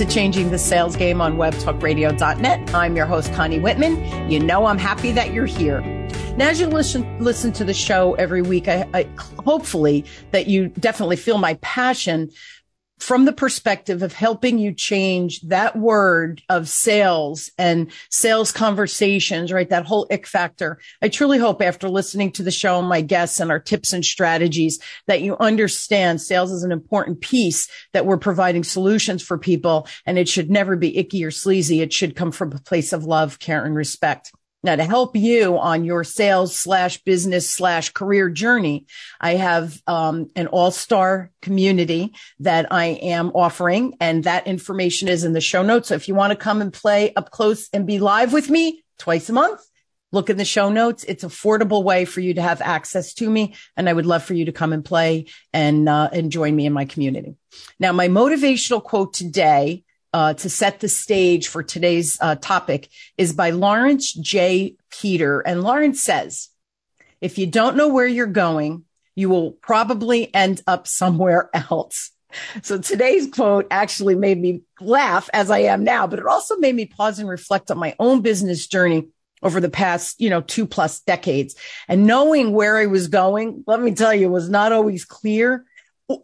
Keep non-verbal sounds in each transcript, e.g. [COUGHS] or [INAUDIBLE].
to Changing the Sales Game on webtalkradio.net. I'm your host, Connie Whitman. You know, I'm happy that you're here. Now, as you listen, listen to the show every week, I, I hopefully that you definitely feel my passion from the perspective of helping you change that word of sales and sales conversations, right? That whole ick factor. I truly hope after listening to the show and my guests and our tips and strategies that you understand sales is an important piece that we're providing solutions for people and it should never be icky or sleazy. It should come from a place of love, care and respect. Now to help you on your sales slash business slash career journey, I have um, an all-star community that I am offering and that information is in the show notes. So if you want to come and play up close and be live with me twice a month, look in the show notes. It's affordable way for you to have access to me. And I would love for you to come and play and, uh, and join me in my community. Now, my motivational quote today uh, to set the stage for today's uh, topic is by Lawrence J. Peter. And Lawrence says, if you don't know where you're going, you will probably end up somewhere [LAUGHS] else. So today's quote actually made me laugh as I am now, but it also made me pause and reflect on my own business journey over the past, you know, two plus decades and knowing where I was going. Let me tell you, was not always clear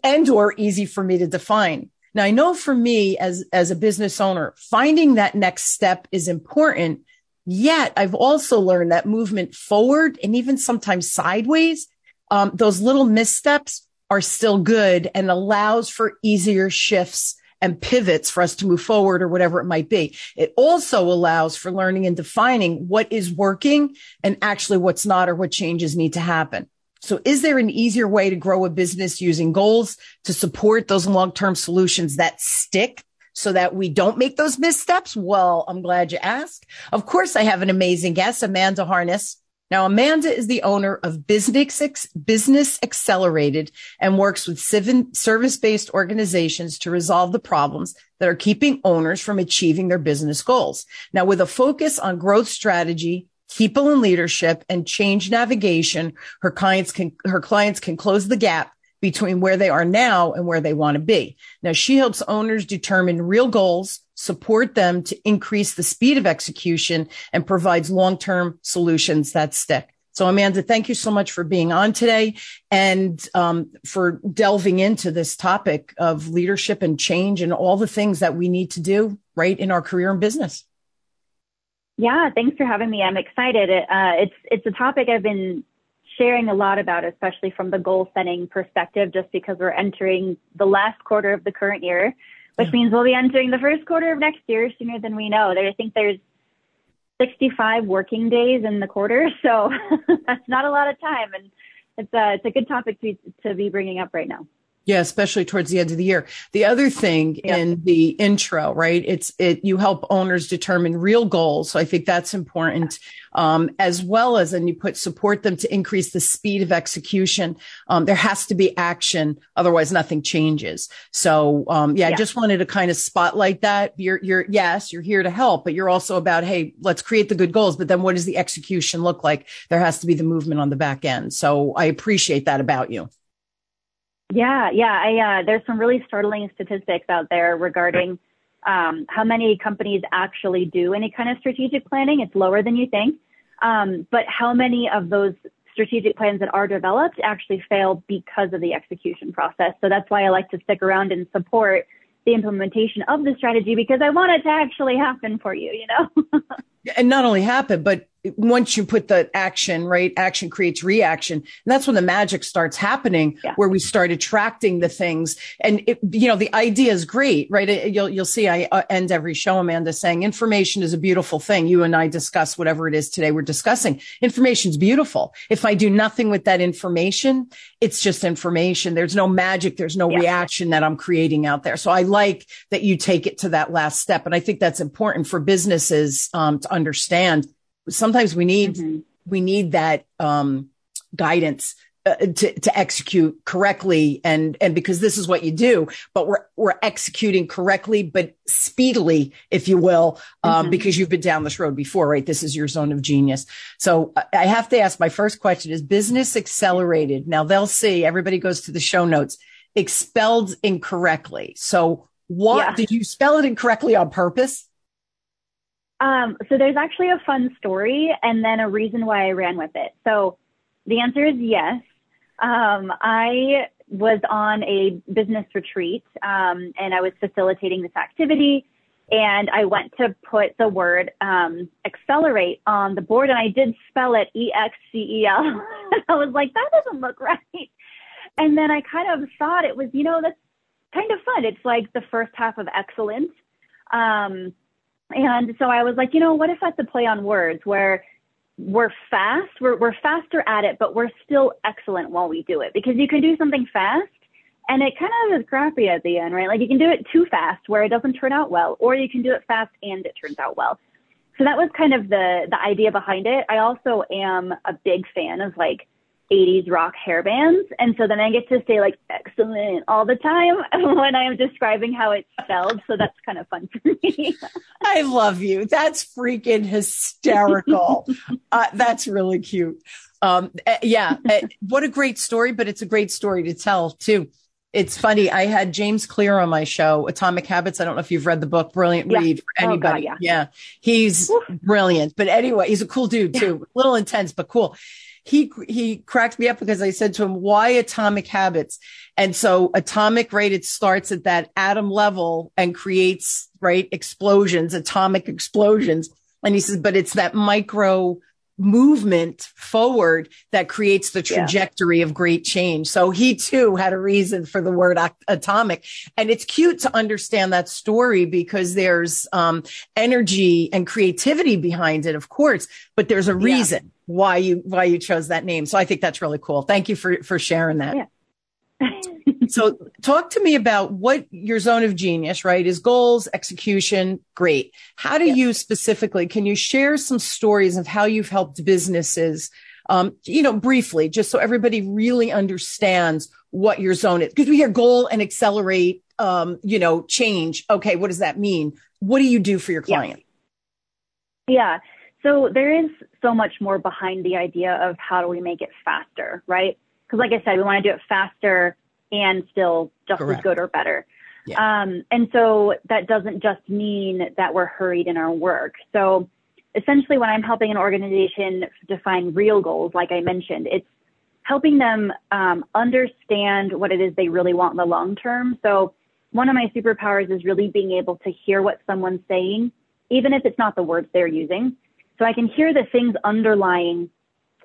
and or easy for me to define. Now I know for me as, as a business owner, finding that next step is important. Yet I've also learned that movement forward and even sometimes sideways, um, those little missteps are still good and allows for easier shifts and pivots for us to move forward or whatever it might be. It also allows for learning and defining what is working and actually what's not or what changes need to happen. So is there an easier way to grow a business using goals to support those long-term solutions that stick so that we don't make those missteps? Well, I'm glad you asked. Of course, I have an amazing guest, Amanda HarNess. Now, Amanda is the owner of Business, Business Excelerated and works with service-based organizations to resolve the problems that are keeping owners from achieving their business goals. Now, with a focus on growth strategy, people in leadership and change navigation, her clients can, her clients can close the gap between where they are now and where they want to be. Now she helps owners determine real goals, support them to increase the speed of execution and provides long-term solutions that stick. So Amanda, thank you so much for being on today and um, for delving into this topic of leadership and change and all the things that we need to do right in our career and business. Yeah, thanks for having me. I'm excited. Uh, it's it's a topic I've been sharing a lot about, especially from the goal setting perspective, just because we're entering the last quarter of the current year, which yeah. means we'll be entering the first quarter of next year sooner than we know. I think there's 65 working days in the quarter, [LAUGHS] so [LAUGHS] that's not a lot of time, and it's a it's a good topic to to be bringing up right now. Yeah, especially towards the end of the year. The other thing yeah. in the intro, right? It's it you help owners determine real goals. So I think that's important. Um, as well as and you put support them to increase the speed of execution. Um, there has to be action, otherwise nothing changes. So um, yeah, yeah, I just wanted to kind of spotlight that. You're you're yes, you're here to help, but you're also about, hey, let's create the good goals, but then what does the execution look like? There has to be the movement on the back end. So I appreciate that about you. Yeah, yeah. I, uh, there's some really startling statistics out there regarding um, how many companies actually do any kind of strategic planning. It's lower than you think. Um, but how many of those strategic plans that are developed actually fail because of the execution process? So that's why I like to stick around and support the implementation of the strategy because I want it to actually happen for you, you know? [LAUGHS] and not only happen, but once you put the action, right? Action creates reaction. And that's when the magic starts happening yeah. where we start attracting the things. And it, you know, the idea is great, right? You'll, you'll see I uh, end every show, Amanda saying information is a beautiful thing. You and I discuss whatever it is today we're discussing. Information is beautiful. If I do nothing with that information, it's just information. There's no magic. There's no yeah. reaction that I'm creating out there. So I like that you take it to that last step. And I think that's important for businesses um, to understand sometimes we need mm-hmm. we need that um, guidance uh, to, to execute correctly and and because this is what you do but we're we're executing correctly but speedily if you will um, mm-hmm. because you've been down this road before right this is your zone of genius so i have to ask my first question is business excelerated now they'll see everybody goes to the show notes expelled incorrectly so What yeah. did you spell it incorrectly on purpose? Um, so there's actually a fun story and then a reason why I ran with it. So the answer is yes. Um, I was on a business retreat um, and I was facilitating this activity and I went to put the word um, accelerate on the board and I did spell it E X C E L. [LAUGHS] I was like, that doesn't look right. And then I kind of thought it was, you know, that's kind of fun. It's like the first half of excellent. Um, and so I was like, you know, what if that's a play on words where we're fast, we're, we're faster at it, but we're still excellent while we do it because you can do something fast and it kind of is crappy at the end, right? Like you can do it too fast where it doesn't turn out well, or you can do it fast and it turns out well. So that was kind of the the idea behind it. I also am a big fan of like 80s rock hair bands. And so then I get to say like excellent all the time [LAUGHS] when I am describing how it's spelled. So that's kind of fun for me. [LAUGHS] I love you. That's freaking hysterical. [LAUGHS] uh, that's really cute. Um, eh, yeah. Eh, what a great story, but it's a great story to tell too. It's funny. I had James Clear on my show, Atomic Habits. I don't know if you've read the book. Brilliant yeah. read for anybody. Oh, God, yeah. yeah. He's brilliant. But anyway, he's a cool dude too. A little intense, but cool he he cracked me up because I said to him, "Why atomic habits?" And so atomic, right? It starts at that atom level and creates right explosions, atomic explosions. And he says, "But it's that micro movement forward that creates the trajectory yeah. of great change. So he too had a reason for the word atomic. And it's cute to understand that story because there's um, energy and creativity behind it, of course, but there's a reason yeah. why you why you chose that name. So I think that's really cool. Thank you for for sharing that. Yeah. [LAUGHS] so talk to me about what your zone of genius, right? Is goals, execution, great. How do you specifically, can you share some stories of how you've helped businesses, um, you know, briefly, just so everybody really understands what your zone is? Because we hear goal and accelerate, um, you know, change. Okay. What does that mean? What do you do for your client? Yeah. yeah. So there is so much more behind the idea of how do we make it faster, right? Because like I said, we want to do it faster and still just Correct. as good or better. Yeah. Um, and so that doesn't just mean that we're hurried in our work. So essentially when I'm helping an organization define real goals, like I mentioned, it's helping them um, understand what it is they really want in the long term. So one of my superpowers is really being able to hear what someone's saying, even if it's not the words they're using. So I can hear the things underlying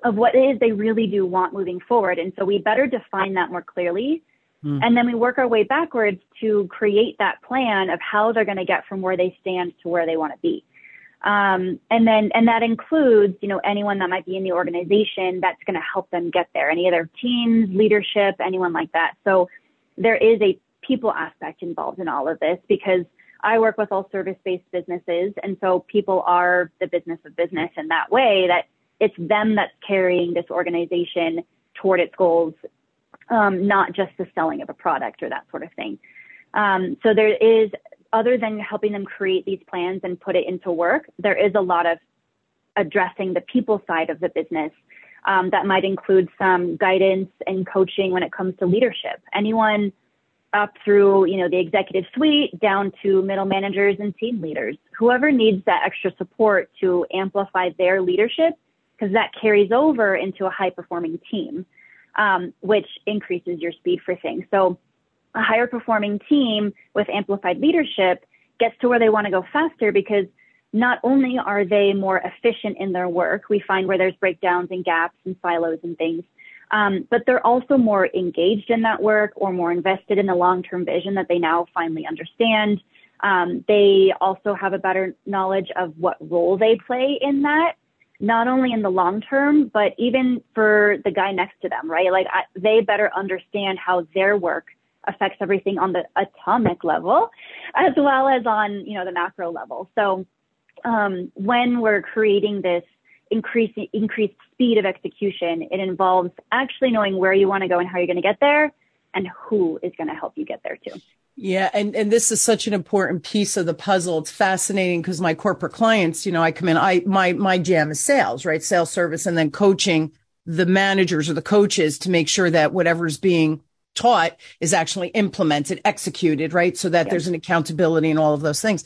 of what it is they really do want moving forward. And so we better define that more clearly. Mm. And then we work our way backwards to create that plan of how they're going to get from where they stand to where they want to be. Um, and then, and that includes, you know, anyone that might be in the organization that's going to help them get there, any other teams, leadership, anyone like that. So there is a people aspect involved in all of this because I work with all service based businesses. And so people are the business of business in that way that it's them that's carrying this organization toward its goals, um, not just the selling of a product or that sort of thing. Um, so there is, other than helping them create these plans and put it into work, there is a lot of addressing the people side of the business. Um, that might include some guidance and coaching when it comes to leadership. Anyone up through, you know, the executive suite down to middle managers and team leaders. Whoever needs that extra support to amplify their leadership because that carries over into a high performing team, um, which increases your speed for things. So a higher performing team with amplified leadership gets to where they want to go faster because not only are they more efficient in their work, we find where there's breakdowns and gaps and silos and things, um, but they're also more engaged in that work or more invested in the long-term vision that they now finally understand. Um, they also have a better knowledge of what role they play in that not only in the long term, but even for the guy next to them, right? Like I, they better understand how their work affects everything on the atomic level as well as on, you know, the macro level. So, um, when we're creating this increased, increased speed of execution, it involves actually knowing where you want to go and how you're going to get there and who is going to help you get there too. Yeah. And, and this is such an important piece of the puzzle. It's fascinating because my corporate clients, you know, I come in, I, my, my jam is sales, right? Sales service and then coaching the managers or the coaches to make sure that whatever's being taught is actually implemented, executed, right? So that there's an accountability and all of those things.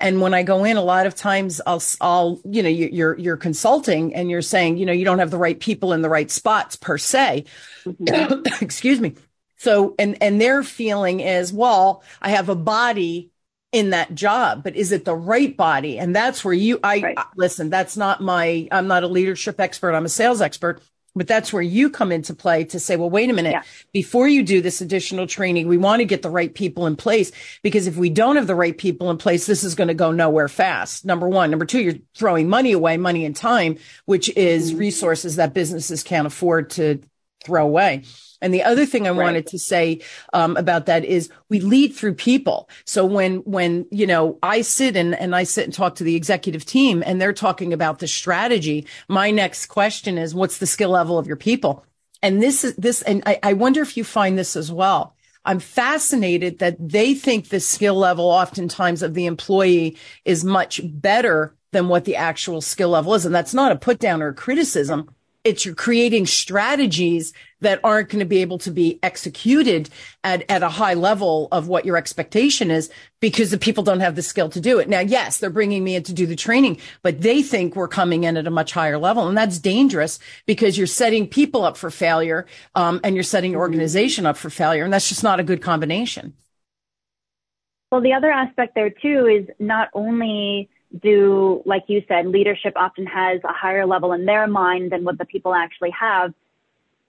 And when I go in, a lot of times I'll, I'll, you know, you're, you're consulting and you're saying, you know, you don't have the right people in the right spots per se. Mm-hmm. [COUGHS] Excuse me. So, and, and their feeling is, well, I have a body in that job, but is it the right body? And that's where you, I right. listen, that's not my, I'm not a leadership expert. I'm a sales expert. But that's where you come into play to say, well, wait a minute. Yeah. Before you do this additional training, we want to get the right people in place because if we don't have the right people in place, this is going to go nowhere fast. Number one. Number two, you're throwing money away, money and time, which is mm-hmm. resources that businesses can't afford to throw away. And the other thing I right. wanted to say um, about that is we lead through people. So when when you know I sit and and I sit and talk to the executive team and they're talking about the strategy, my next question is, what's the skill level of your people? And this is this, and I, I wonder if you find this as well. I'm fascinated that they think the skill level oftentimes of the employee is much better than what the actual skill level is. And that's not a put down or a criticism it's you're creating strategies that aren't going to be able to be executed at, at a high level of what your expectation is because the people don't have the skill to do it. Now, yes, they're bringing me in to do the training, but they think we're coming in at a much higher level. And that's dangerous because you're setting people up for failure, um, and you're setting your organization up for failure. And that's just not a good combination. Well, the other aspect there too is not only do, like you said, leadership often has a higher level in their mind than what the people actually have.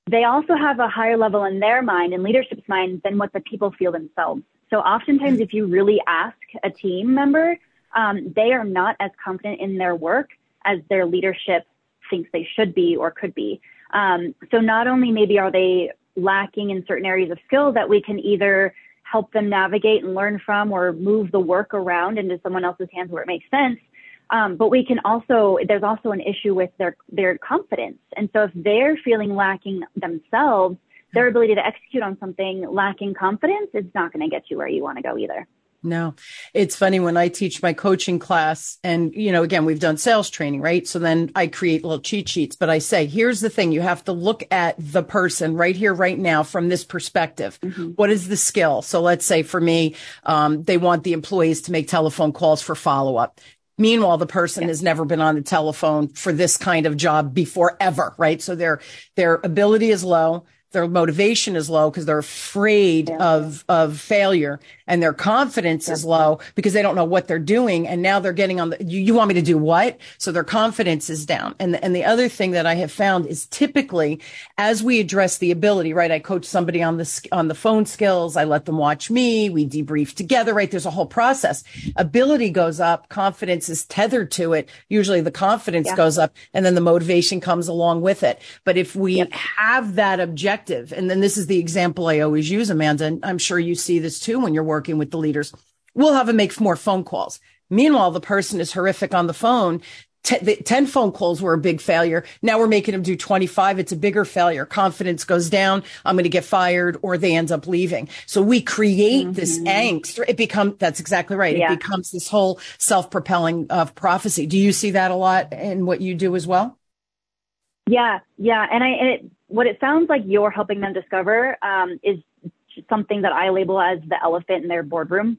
They also have a higher level in their mind, in leadership's mind, than what the people feel themselves. So oftentimes, if you really ask a team member, um, they are not as confident in their work as their leadership thinks they should be or could be. Um, so not only maybe are they lacking in certain areas of skill that we can either help them navigate and learn from or move the work around into someone else's hands where it makes sense. Um, but we can also, there's also an issue with their, their confidence. And so if they're feeling lacking themselves, their ability to execute on something lacking confidence is not going to get you where you want to go either. No, it's funny when I teach my coaching class and, you know, again, we've done sales training, right? So then I create little cheat sheets, but I say, here's the thing. You have to look at the person right here, right now from this perspective. Mm-hmm. What is the skill? So let's say for me, um, they want the employees to make telephone calls for follow up. Meanwhile, the person yeah. has never been on the telephone for this kind of job before ever, right? So their, their ability is low their motivation is low because they're afraid yeah. of of failure and their confidence yeah. is low because they don't know what they're doing and now they're getting on the you, you want me to do what? So their confidence is down. And the, and the other thing that i have found is typically as we address the ability right i coach somebody on the on the phone skills i let them watch me we debrief together right? There's a whole process. Ability goes up confidence is tethered to it. Usually the confidence yeah. goes up and then the motivation comes along with it. But if we have that objective objective. And then this is the example I always use, Amanda. And I'm sure you see this too when you're working with the leaders. We'll have them make more phone calls. Meanwhile, the person is horrific on the phone. the 10 phone calls were a big failure. Now we're making them do 25. It's a bigger failure. Confidence goes down. I'm going to get fired or they end up leaving. So we create mm-hmm. this angst. It becomes, that's exactly right. Yeah. It becomes this whole self-propelling of prophecy. Do you see that a lot in what you do as well? Yeah. Yeah. And I, and it, what it sounds like you're helping them discover um, is something that I label as the elephant in their boardroom.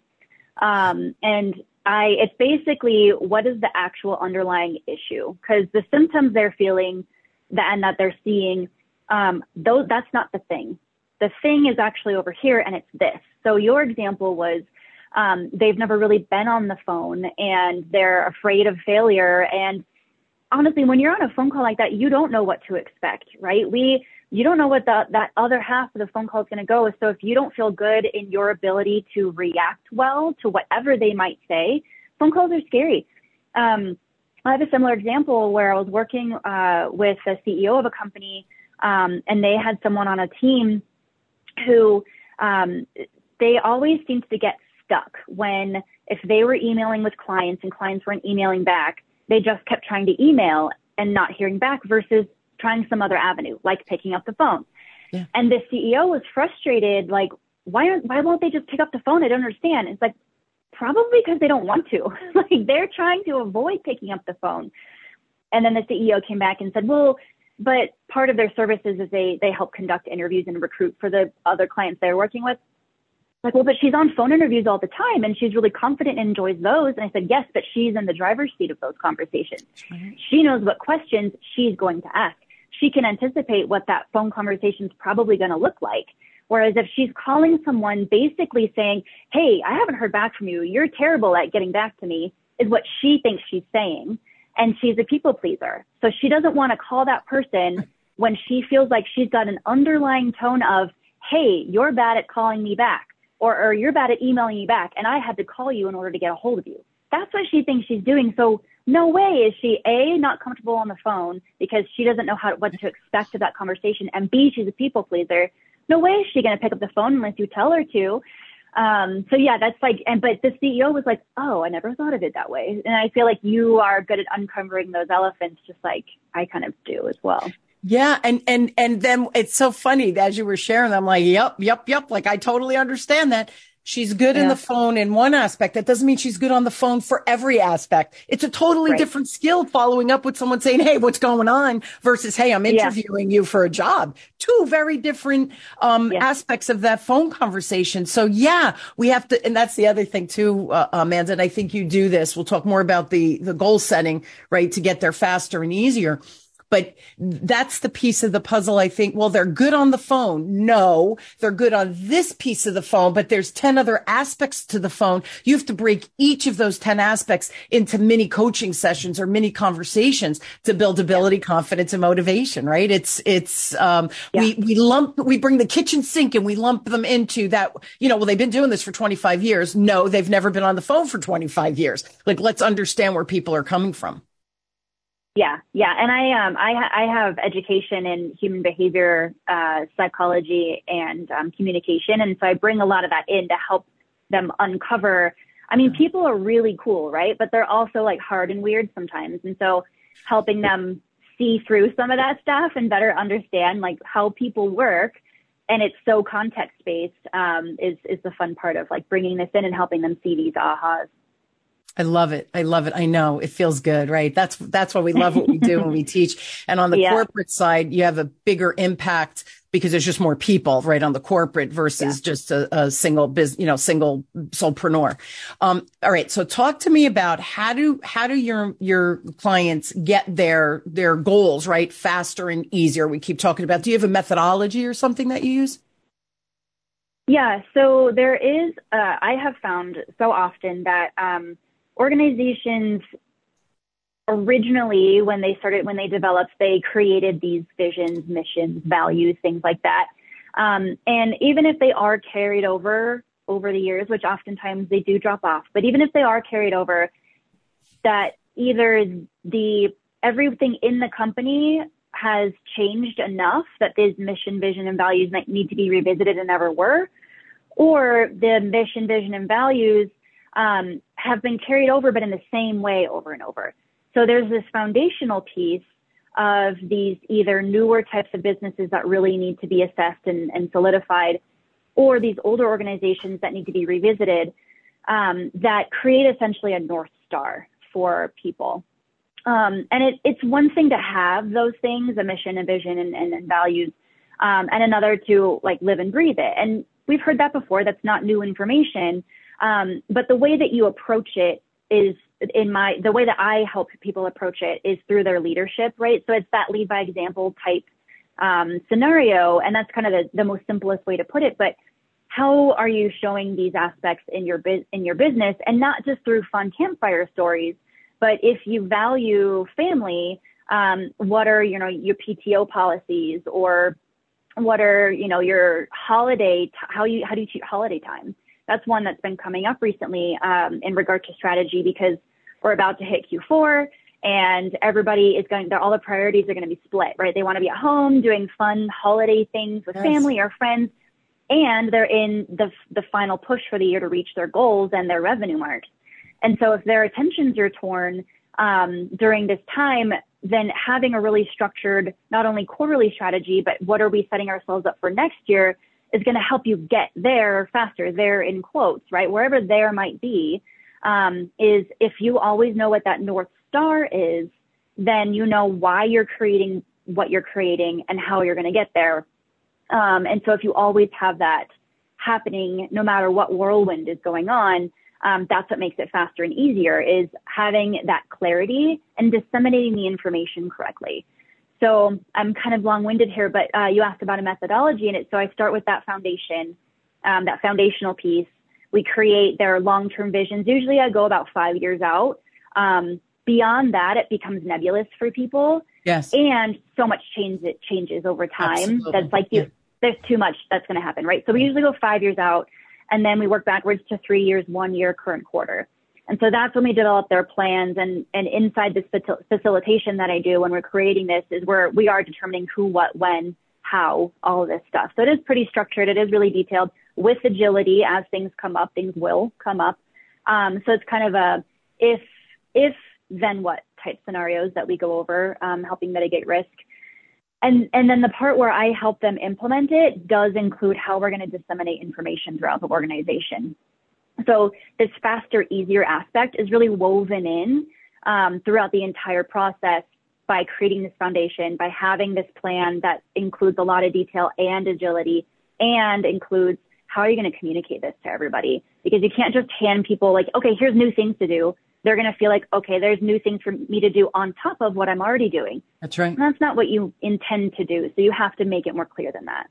Um, and I, it's basically what is the actual underlying issue? Because the symptoms they're feeling that, and that they're seeing, um, those, that's not the thing. The thing is actually over here, and it's this. So your example was um, they've never really been on the phone, and they're afraid of failure, and honestly, when you're on a phone call like that, you don't know what to expect, right? We, you don't know what the, that other half of the phone call is going to go. So if you don't feel good in your ability to react well to whatever they might say, phone calls are scary. Um, I have a similar example where I was working uh, with a CEO of a company, um, and they had someone on a team who um, they always seemed to get stuck when if they were emailing with clients and clients weren't emailing back, they just kept trying to email and not hearing back versus trying some other avenue, like picking up the phone. Yeah. And the CEO was frustrated, like, why aren't, why won't they just pick up the phone? I don't understand. It's like, probably because they don't want to. [LAUGHS] like they're trying to avoid picking up the phone. And then the CEO came back and said, well, but part of their services is they they help conduct interviews and recruit for the other clients they're working with. Like, well, but she's on phone interviews all the time and she's really confident and enjoys those. And I said, yes, but she's in the driver's seat of those conversations. Right. She knows what questions she's going to ask. She can anticipate what that phone conversation is probably going to look like. Whereas if she's calling someone basically saying, Hey, I haven't heard back from you. You're terrible at getting back to me is what she thinks she's saying. And she's a people pleaser. So she doesn't want to call that person when she feels like she's got an underlying tone of, Hey, you're bad at calling me back or, or you're bad at emailing me back and I had to call you in order to get a hold of you. That's what she thinks she's doing. So no way is she A, not comfortable on the phone because she doesn't know how, what to expect of that conversation. And B, she's a people pleaser no way is she going to pick up the phone unless you tell her to. Um, so yeah, that's like, and, but the CEO was like, oh, I never thought of it that way. And I feel like you are good at uncovering those elephants, just like I kind of do as well. Yeah. And, and, and then it's so funny as you were sharing, I'm like, yep, yep, yep. Like I totally understand that. She's good yeah. in the phone in one aspect. That doesn't mean she's good on the phone for every aspect. It's a totally right. different skill following up with someone saying, Hey, what's going on versus, Hey, I'm interviewing yeah. you for a job. Two very different, um, yeah. aspects of that phone conversation. So yeah, we have to, and that's the other thing too, uh, Amanda. And I think you do this. We'll talk more about the, the goal setting, right? To get there faster and easier. But that's the piece of the puzzle. I think, well, they're good on the phone. No, they're good on this piece of the phone, but there's 10 other aspects to the phone. You have to break each of those 10 aspects into mini coaching sessions or mini conversations to build ability, confidence and motivation, right? It's, it's, um, yeah. we, we lump, we bring the kitchen sink and we lump them into that, you know, well, they've been doing this for 25 years. No, they've never been on the phone for 25 years. Like, let's understand where people are coming from. Yeah, yeah, and I um I ha- I have education in human behavior, uh, psychology, and um, communication, and so I bring a lot of that in to help them uncover. I mean, people are really cool, right? But they're also like hard and weird sometimes, and so helping them see through some of that stuff and better understand like how people work and it's so context based um, is is the fun part of like bringing this in and helping them see these ahas. I love it. I love it. I know it feels good, right? That's, that's why we love what we do when we [LAUGHS] teach. And on the yeah. corporate side, you have a bigger impact because there's just more people, right? On the corporate versus yeah. just a, a, single business, you know, single solopreneur. Um, all right. So talk to me about how do, how do your, your clients get their, their goals, right? Faster and easier. We keep talking about, do you have a methodology or something that you use? Yeah. So there is, uh, I have found so often that, um, organizations originally when they started when they developed they created these visions missions values things like that. Um, and even if they are carried over over the years which oftentimes they do drop off but even if they are carried over that either the everything in the company has changed enough that these mission vision and values might need to be revisited and never were or the mission vision and values um, have been carried over, but in the same way over and over. So there's this foundational piece of these either newer types of businesses that really need to be assessed and, and solidified, or these older organizations that need to be revisited um, that create essentially a north star for people. Um, and it, it's one thing to have those things, a mission, a vision, and, and, and values, um, and another to like live and breathe it. And we've heard that before. That's not new information. Um, but the way that you approach it is in my the way that I help people approach it is through their leadership, right? So it's that lead by example type um, scenario, and that's kind of the, the most simplest way to put it. But how are you showing these aspects in your in your business, and not just through fun campfire stories, but if you value family, um, what are you know your PTO policies, or what are you know your holiday t- how you how do you treat holiday time? That's one that's been coming up recently um, in regard to strategy because we're about to hit Q4 and everybody is going, all the priorities are going to be split, right? They want to be at home doing fun holiday things with yes. family or friends, and they're in the, the final push for the year to reach their goals and their revenue marks. And so if their attentions are torn um, during this time, then having a really structured, not only quarterly strategy, but what are we setting ourselves up for next year is going to help you get there faster, there in quotes, right? Wherever there might be, um, is if you always know what that North Star is, then you know why you're creating what you're creating and how you're going to get there. Um, and so if you always have that happening, no matter what whirlwind is going on, um, that's what makes it faster and easier is having that clarity and disseminating the information correctly. So I'm kind of long-winded here, but uh, you asked about a methodology in it. So I start with that foundation, um, that foundational piece. We create their long-term visions. Usually I go about five years out. Um, beyond that, it becomes nebulous for people. Yes. And so much change it changes over time. Absolutely. That's like you, yeah. there's too much that's going to happen, right? So we usually go five years out and then we work backwards to three years, one year, current quarter. And so that's when we develop their plans and, and inside this facilitation that I do when we're creating this is where we are determining who, what, when, how, all of this stuff. So it is pretty structured. It is really detailed with agility as things come up, things will come up. Um, so it's kind of a if, if, then what type scenarios that we go over, um, helping mitigate risk. And, and then the part where I help them implement it does include how we're going to disseminate information throughout the organization. So this faster, easier aspect is really woven in um, throughout the entire process by creating this foundation, by having this plan that includes a lot of detail and agility and includes how are you going to communicate this to everybody? Because you can't just hand people like, okay, here's new things to do they're going to feel like, okay, there's new things for me to do on top of what I'm already doing. That's right. And that's not what you intend to do. So you have to make it more clear than that.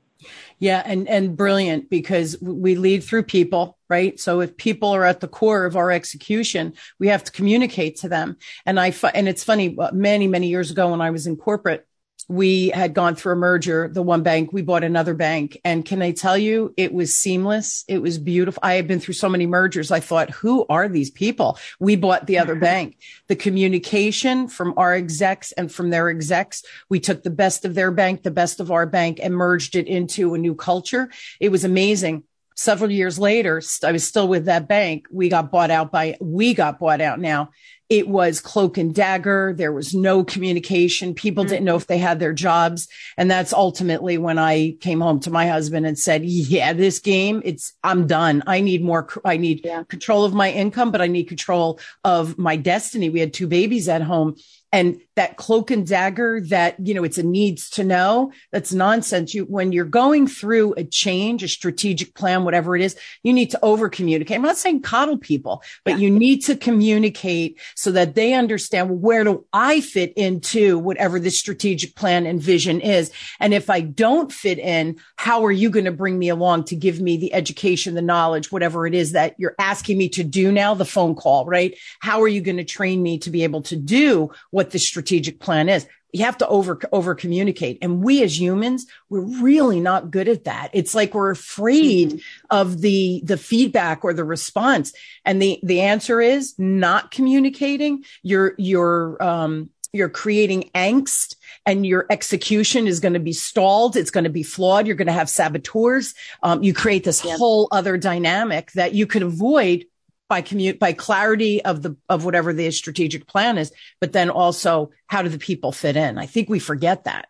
Yeah. And, and brilliant because we lead through people, right? So if people are at the core of our execution, we have to communicate to them. And I, and it's funny, uh, many, many years ago when I was in corporate, we had gone through a merger, the one bank, we bought another bank. And can I tell you, it was seamless. It was beautiful. I had been through so many mergers. I thought, who are these people? We bought the other [LAUGHS] bank. The communication from our execs and from their execs, we took the best of their bank, the best of our bank and merged it into a new culture. It was amazing several years later, I was still with that bank. We got bought out by, we got bought out now it was cloak and dagger. There was no communication. People mm-hmm. didn't know if they had their jobs. And that's ultimately when I came home to my husband and said, yeah, this game, it's, I'm done. I need more, I need yeah. control of my income, but I need control of my destiny. We had two babies at home and that cloak and dagger that, you know, it's a needs to know. That's nonsense. You, when you're going through a change, a strategic plan, whatever it is, you need to over communicate. I'm not saying coddle people, but yeah. you need to communicate so that they understand where do I fit into whatever the strategic plan and vision is. And if I don't fit in, how are you going to bring me along to give me the education, the knowledge, whatever it is that you're asking me to do now, the phone call, right? How are you going to train me to be able to do what the strategic plan is? You have to over over communicate and we as humans we're really not good at that it's like we're afraid mm-hmm. of the the feedback or the response and the the answer is not communicating you're you're um you're creating angst and your execution is going to be stalled. It's going to be flawed. You're going to have saboteurs. Um, you create this whole other dynamic that you could avoid by commute by clarity of the of whatever the strategic plan is but then also how do the people fit in? I think we forget that.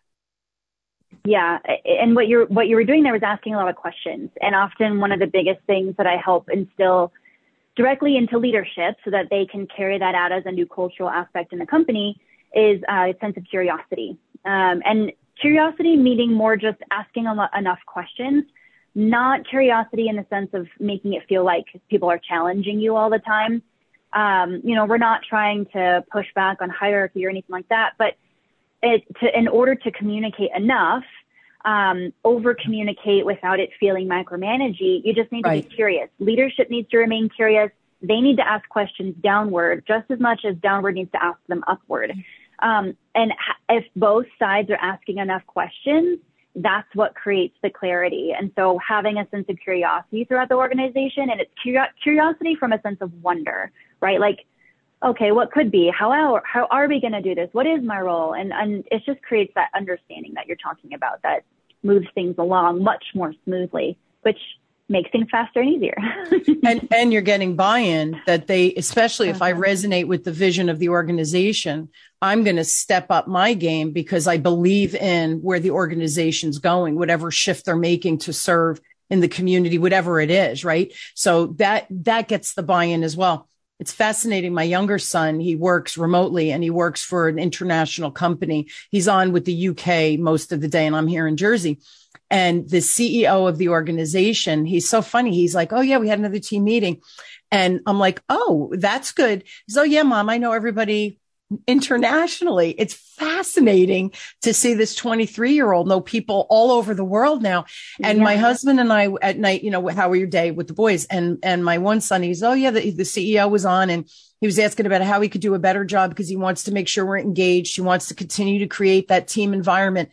Yeah and what you're what you were doing there was asking a lot of questions and often one of the biggest things that i help instill directly into leadership so that they can carry that out as a new cultural aspect in the company is a sense of curiosity. Um, and curiosity meaning more just asking enough questions not curiosity in the sense of making it feel like people are challenging you all the time. Um, you know, we're not trying to push back on hierarchy or anything like that, but it, to, in order to communicate enough, um, over communicate without it feeling micromanaging, you just need right. to be curious. Leadership needs to remain curious. They need to ask questions downward just as much as downward needs to ask them upward. Um, and if both sides are asking enough questions, that's what creates the clarity. And so having a sense of curiosity throughout the organization and it's curiosity from a sense of wonder, right? Like, okay, what could be? How are, how are we going to do this? What is my role? And, and it just creates that understanding that you're talking about that moves things along much more smoothly, which makes things faster and easier. [LAUGHS] and and you're getting buy-in that they especially if I uh-huh. resonate with the vision of the organization, I'm going to step up my game because I believe in where the organization's going, whatever shift they're making to serve in the community, whatever it is, right? So that that gets the buy-in as well. it's fascinating. My younger son, he works remotely and he works for an international company. He's on with the UK most of the day and I'm here in Jersey. And the CEO of the organization, he's so funny. He's like, Oh yeah, we had another team meeting. And I'm like, Oh, that's good. So oh, yeah, mom, I know everybody internationally. It's fascinating to see this 23 year old know people all over the world now. And yeah. my husband and I at night, you know, how were your day with the boys? And, and my one son, he's, oh yeah, the, the CEO was on and he was asking about how he could do a better job because he wants to make sure we're engaged. He wants to continue to create that team environment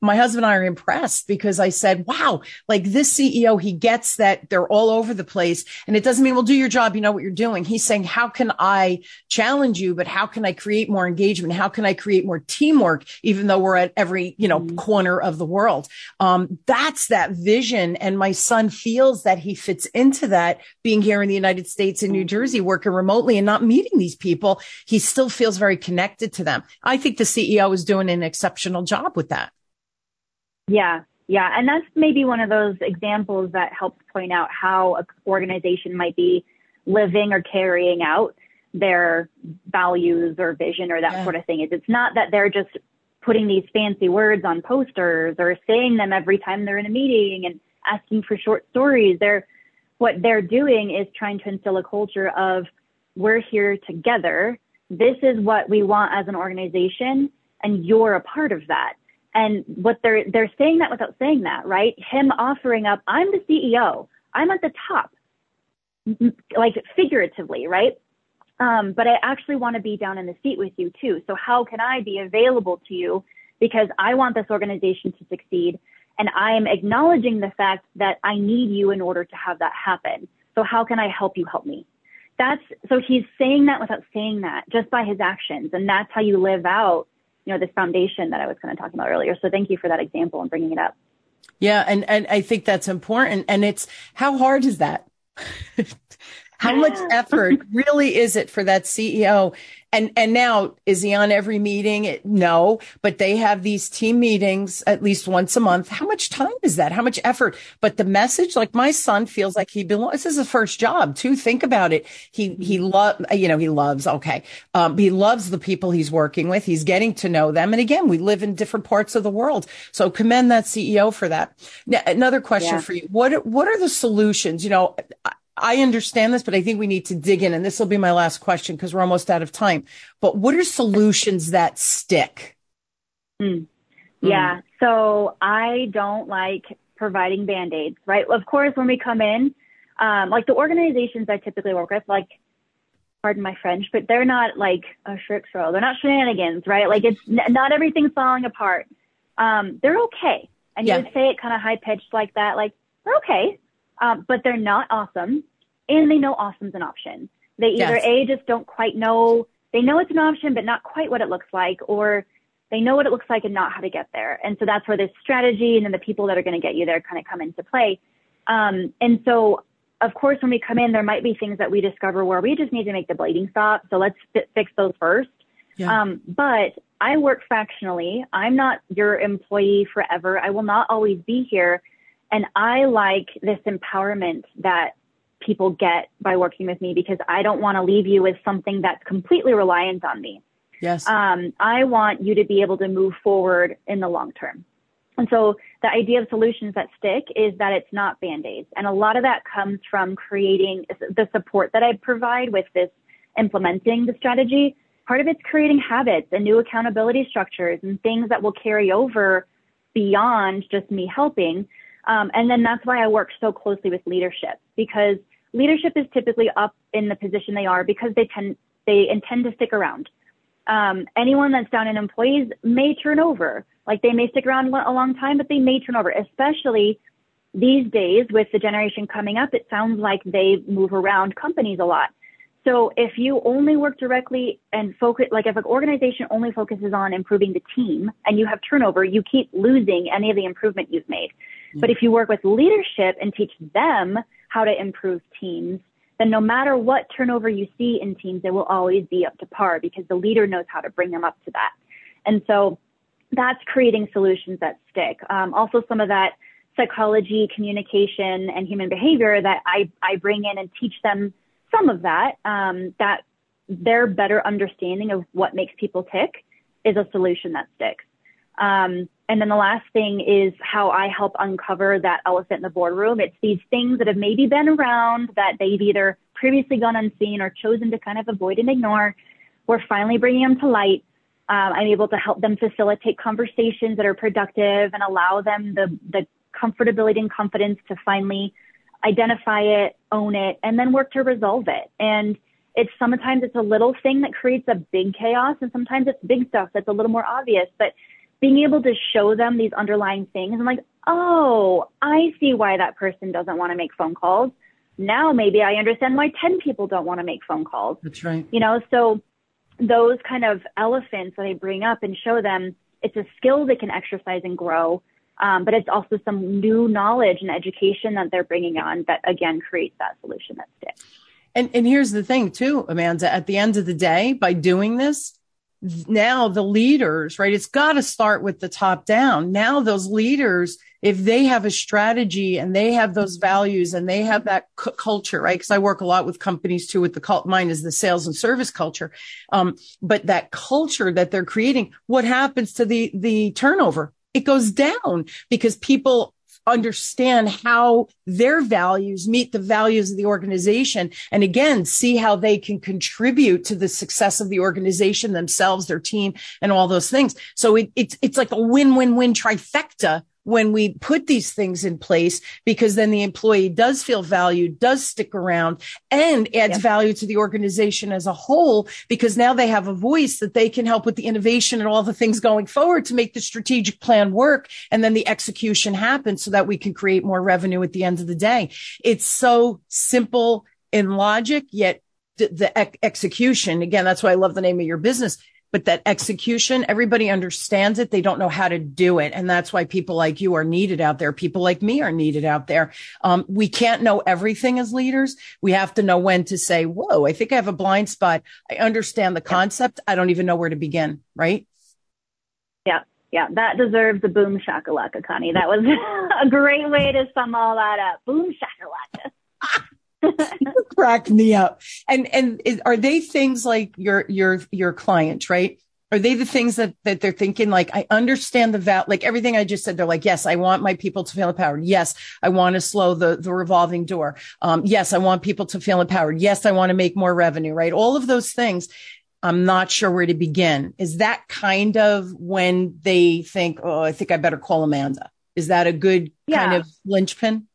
my husband and I are impressed because I said, wow, like this CEO, he gets that they're all over the place. And it doesn't mean, well, do your job. You know what you're doing. He's saying, how can I challenge you? But how can I create more engagement? How can I create more teamwork, even though we're at every, you know, mm-hmm. corner of the world? Um, that's that vision. And my son feels that he fits into that being here in the United States in New mm-hmm. Jersey, working remotely and not meeting these people. He still feels very connected to them. I think the CEO is doing an exceptional job with that. Yeah, yeah. And that's maybe one of those examples that helps point out how an organization might be living or carrying out their values or vision or that yeah. sort of thing. Is it's not that they're just putting these fancy words on posters or saying them every time they're in a meeting and asking for short stories. They're what they're doing is trying to instill a culture of we're here together. This is what we want as an organization and you're a part of that and what they're they're saying that without saying that, right? Him offering up, I'm the CEO, I'm at the top, like figuratively, right? Um, but I actually want to be down in the seat with you too. So how can I be available to you? Because I want this organization to succeed, and I am acknowledging the fact that I need you in order to have that happen. So how can I help you help me? That's so he's saying that without saying that, just by his actions, and that's how you live out you know, this foundation that I was kind of talking about earlier. So thank you for that example and bringing it up. Yeah. And, and I think that's important. And it's how hard is that? [LAUGHS] how much effort really is it for that CEO and, and now is he on every meeting? No, but they have these team meetings at least once a month. How much time is that? How much effort? But the message, like my son feels like he belongs. This is his first job too. Think about it. He, he love, you know, he loves, okay. Um, he loves the people he's working with. He's getting to know them. And again, we live in different parts of the world. So commend that CEO for that. Now, another question yeah. for you. What, what are the solutions? You know, I understand this, but I think we need to dig in. And this will be my last question because we're almost out of time. But what are solutions that stick? Mm. Yeah. Mm. So I don't like providing band aids, right? Of course, when we come in, um, like the organizations I typically work with, like, pardon my French, but they're not like a shriek throw. They're not shenanigans, right? Like it's n- not everything's falling apart. Um, they're okay. And you would say it kind of high pitched like that, like, they're okay um, but they're not awesome, and they know awesome's an option. They either yes. a just don't quite know they know it's an option, but not quite what it looks like, or they know what it looks like and not how to get there. And so that's where this strategy and then the people that are going to get you there kind of come into play. Um, and so, of course, when we come in, there might be things that we discover where we just need to make the bleeding stop. So let's fi- fix those first. Yeah. Um, but I work fractionally. I'm not your employee forever. I will not always be here. And I like this empowerment that people get by working with me because I don't want to leave you with something that's completely reliant on me. Yes. Um, I want you to be able to move forward in the long term. And so the idea of solutions that stick is that it's not band-aids. And a lot of that comes from creating the support that I provide with this implementing the strategy. Part of it's creating habits and new accountability structures and things that will carry over beyond just me helping um, and then that's why I work so closely with leadership because leadership is typically up in the position they are because they tend they intend to stick around. Um, anyone that's down in employees may turn over. Like they may stick around a long time, but they may turn over, especially these days with the generation coming up. It sounds like they move around companies a lot. So if you only work directly and focus, like if an organization only focuses on improving the team and you have turnover, you keep losing any of the improvement you've made. But if you work with leadership and teach them how to improve teams, then no matter what turnover you see in teams, they will always be up to par because the leader knows how to bring them up to that. And so that's creating solutions that stick. Um, also, some of that psychology, communication, and human behavior that I, I bring in and teach them some of that, um, that their better understanding of what makes people tick is a solution that sticks. Um, and then the last thing is how I help uncover that elephant in the boardroom. It's these things that have maybe been around that they've either previously gone unseen or chosen to kind of avoid and ignore. We're finally bringing them to light. Um, I'm able to help them facilitate conversations that are productive and allow them the, the comfortability and confidence to finally identify it, own it, and then work to resolve it. And it's sometimes it's a little thing that creates a big chaos and sometimes it's big stuff that's a little more obvious, but being able to show them these underlying things and like, oh, I see why that person doesn't want to make phone calls. Now maybe I understand why 10 people don't want to make phone calls. That's right. You know, so those kind of elephants that I bring up and show them it's a skill they can exercise and grow. Um, but it's also some new knowledge and education that they're bringing on that again creates that solution that sticks. And and here's the thing too, Amanda. At the end of the day, by doing this, now the leaders, right? It's got to start with the top down. Now those leaders, if they have a strategy and they have those values and they have that c- culture, right? Because I work a lot with companies too. With the cult, mine is the sales and service culture. Um, but that culture that they're creating, what happens to the the turnover? It goes down because people understand how their values meet the values of the organization. And again, see how they can contribute to the success of the organization themselves, their team and all those things. So it, it's, it's like a win-win-win trifecta when we put these things in place because then the employee does feel valued, does stick around and adds value to the organization as a whole because now they have a voice that they can help with the innovation and all the things going forward to make the strategic plan work. And then the execution happens so that we can create more revenue at the end of the day. It's so simple in logic, yet the, the execution, again, that's why I love the name of your business but that execution, everybody understands it. They don't know how to do it. And that's why people like you are needed out there. People like me are needed out there. Um, we can't know everything as leaders. We have to know when to say, whoa, I think I have a blind spot. I understand the concept. I don't even know where to begin. Right. Yeah. Yeah. That deserves a boom shakalaka, Connie. That was [LAUGHS] a great way to sum all that up. Boom shakalaka. [LAUGHS] crack me up. And and is, are they things like your your your client, right? Are they the things that that they're thinking like I understand the val like everything I just said they're like yes I want my people to feel empowered. Yes I want to slow the the revolving door. Um yes I want people to feel empowered. Yes I want to make more revenue right? All of those things I'm not sure where to begin. Is that kind of when they think oh I think I better call Amanda. Is that a good yeah. kind of linchpin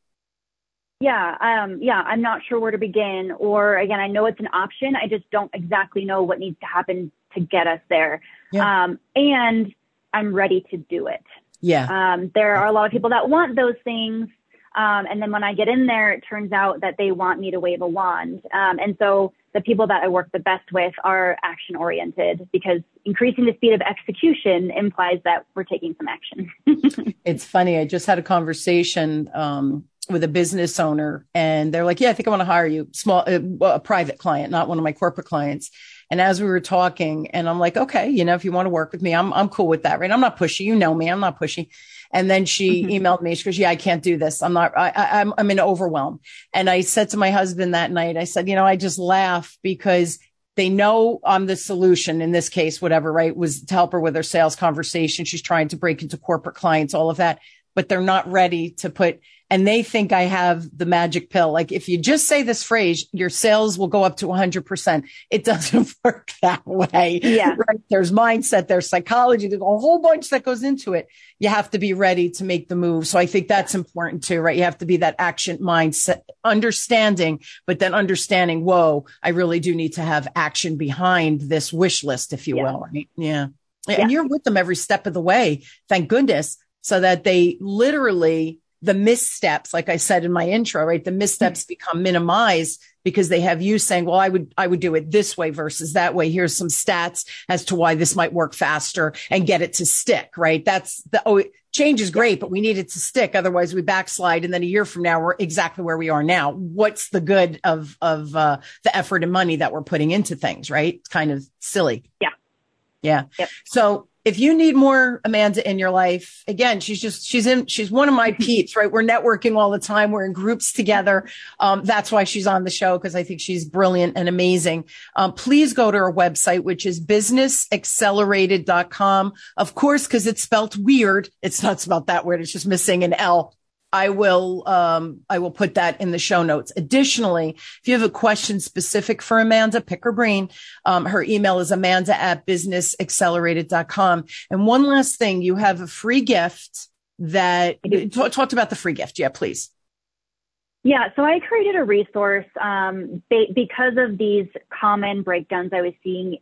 yeah, um, yeah, I'm not sure where to begin. Or again, I know it's an option. I just don't exactly know what needs to happen to get us there. Yeah. Um, and I'm ready to do it. Yeah. Um, there are a lot of people that want those things. Um, and then when I get in there, it turns out that they want me to wave a wand. Um, and so the people that I work the best with are action oriented because increasing the speed of execution implies that we're taking some action. [LAUGHS] it's funny. I just had a conversation um, with a business owner and they're like, yeah, I think I want to hire you small, uh, a private client, not one of my corporate clients. And as we were talking and I'm like, okay, you know, if you want to work with me, I'm, I'm cool with that. Right. I'm not pushy. You know me. I'm not pushy. And then she mm-hmm. emailed me. She goes, yeah, I can't do this. I'm not, I, I, I'm, I'm in overwhelm. And I said to my husband that night, I said, you know, I just laugh because they know I'm the solution in this case, whatever, right? Was to help her with her sales conversation. She's trying to break into corporate clients, all of that, but they're not ready to put and they think I have the magic pill. Like if you just say this phrase, your sales will go up to 100%. It doesn't [LAUGHS] work that way. Yeah. Right? There's mindset, there's psychology, there's a whole bunch that goes into it. You have to be ready to make the move. So I think that's important too, right? You have to be that action mindset, understanding, but then understanding, whoa, I really do need to have action behind this wish list, if you yeah. will. Right? Yeah. yeah. And you're with them every step of the way. Thank goodness. So that they literally the missteps, like I said in my intro, right? The missteps mm-hmm. become minimized because they have you saying, well, I would, I would do it this way versus that way. Here's some stats as to why this might work faster and get it to stick, right? That's the, oh, change is great, but we need it to stick. Otherwise we backslide. And then a year from now, we're exactly where we are now. What's the good of, of, uh, the effort and money that we're putting into things, right? It's kind of silly. Yeah. Yeah. Yep. So if you need more Amanda in your life, again, she's just, she's in, she's one of my [LAUGHS] peeps, right? We're networking all the time. We're in groups together. Um, that's why she's on the show because I think she's brilliant and amazing. Um, please go to her website, which is businessexcelerated.com. Of course, because it's spelled weird. It's not spelled that weird. It's just missing an L. I will um, I will put that in the show notes. Additionally, if you have a question specific for Amanda, pick her brain. Um, her email is amanda at businessexcelerated.com. And one last thing, you have a free gift that talk, talked about the free gift. Yeah, please. Yeah, so I created a resource um, ba- because of these common breakdowns I was seeing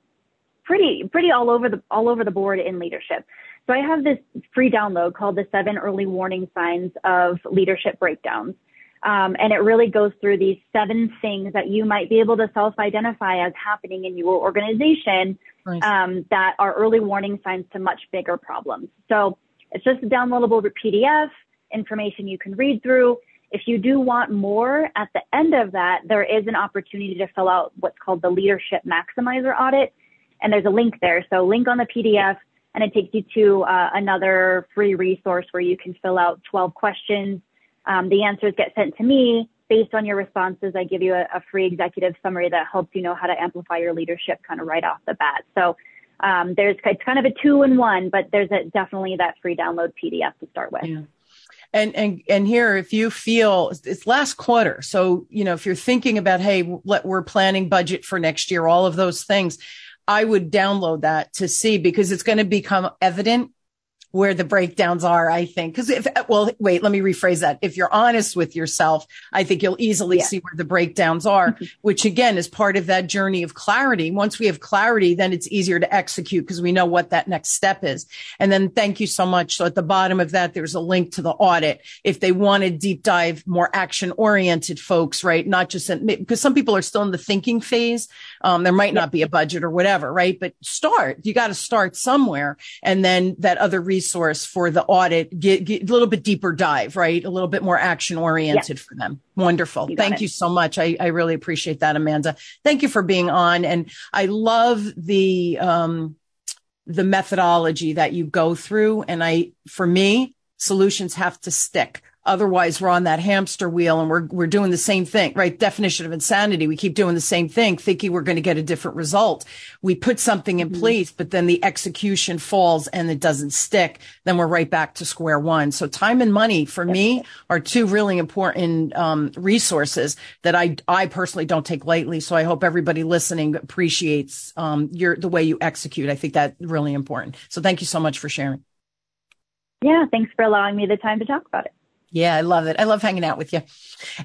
pretty pretty all over the all over the board in leadership. So I have this free download called the seven early warning signs of leadership breakdowns. Um, and it really goes through these seven things that you might be able to self-identify as happening in your organization nice. um, that are early warning signs to much bigger problems. So it's just a downloadable PDF, information you can read through. If you do want more, at the end of that, there is an opportunity to fill out what's called the Leadership Maximizer Audit. And there's a link there. So link on the PDF, and it takes you to uh, another free resource where you can fill out 12 questions. Um, the answers get sent to me. Based on your responses, I give you a, a, free executive summary that helps you know how to amplify your leadership kind of right off the bat. So um, there's it's kind of a two in one, but there's a, definitely that free download PDF to start with. Yeah. And, and, and here, if you feel it's last quarter. So, you know, if you're thinking about, Hey, what we're planning budget for next year, all of those things, I would download that to see because it's going to become evident where the breakdowns are, I think. Cause if, well, wait, let me rephrase that. If you're honest with yourself, I think you'll easily yeah. see where the breakdowns are, [LAUGHS] which again is part of that journey of clarity. Once we have clarity, then it's easier to execute because we know what that next step is. And then thank you so much. So at the bottom of that, there's a link to the audit. If they want to deep dive more action oriented folks, right? Not just because some people are still in the thinking phase. Um, there might not be a budget or whatever, right? But start, you got to start somewhere. And then that other reason resource for the audit, get, get a little bit deeper dive, right? A little bit more action oriented for them. Wonderful. You Thank it. you so much. I, I really appreciate that, Amanda. Thank you for being on. And I love the, um, the methodology that you go through. And I, for me, solutions have to stick. Otherwise, we're on that hamster wheel and we're, we're doing the same thing, right? Definition of insanity. We keep doing the same thing, thinking we're going to get a different result. We put something in mm-hmm. place, but then the execution falls and it doesn't stick. Then we're right back to square one. So time and money for me are two really important, um, resources that I, I personally don't take lightly. So I hope everybody listening appreciates, um, your, the way you execute. I think that's really important. So thank you so much for sharing. Yeah. Thanks for allowing me the time to talk about it. Yeah, I love it. I love hanging out with you.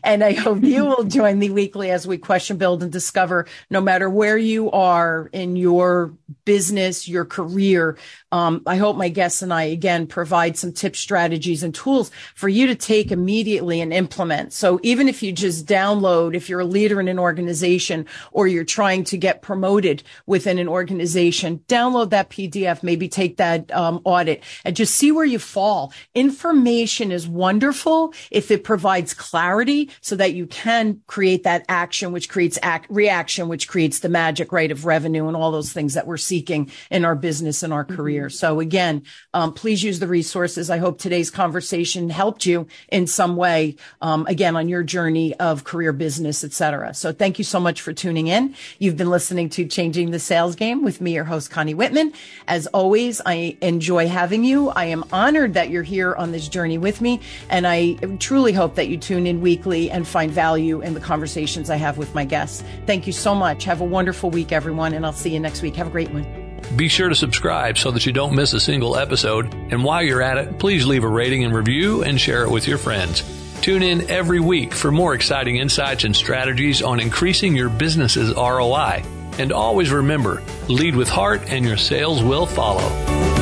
And I hope you [LAUGHS] will join me weekly as we question, build, and discover no matter where you are in your business, your career. Um, I hope my guests and I again provide some tips, strategies, and tools for you to take immediately and implement. So even if you just download, if you're a leader in an organization or you're trying to get promoted within an organization, download that PDF, maybe take that um, audit and just see where you fall. Information is wonderful wonderful if it provides clarity so that you can create that action, which creates act, reaction, which creates the magic, right, of revenue and all those things that we're seeking in our business and our mm-hmm. career. So again, um, please use the resources. I hope today's conversation helped you in some way, um, again, on your journey of career business, etc. So thank you so much for tuning in. You've been listening to Changing the Sales Game with me, your host, Connie Whitman. As always, I enjoy having you. I am honored that you're here on this journey with me. And and I truly hope that you tune in weekly and find value in the conversations I have with my guests. Thank you so much. Have a wonderful week, everyone, and I'll see you next week. Have a great one. Be sure to subscribe so that you don't miss a single episode. And while you're at it, please leave a rating and review and share it with your friends. Tune in every week for more exciting insights and strategies on increasing your business's ROI. And always remember, lead with heart and your sales will follow.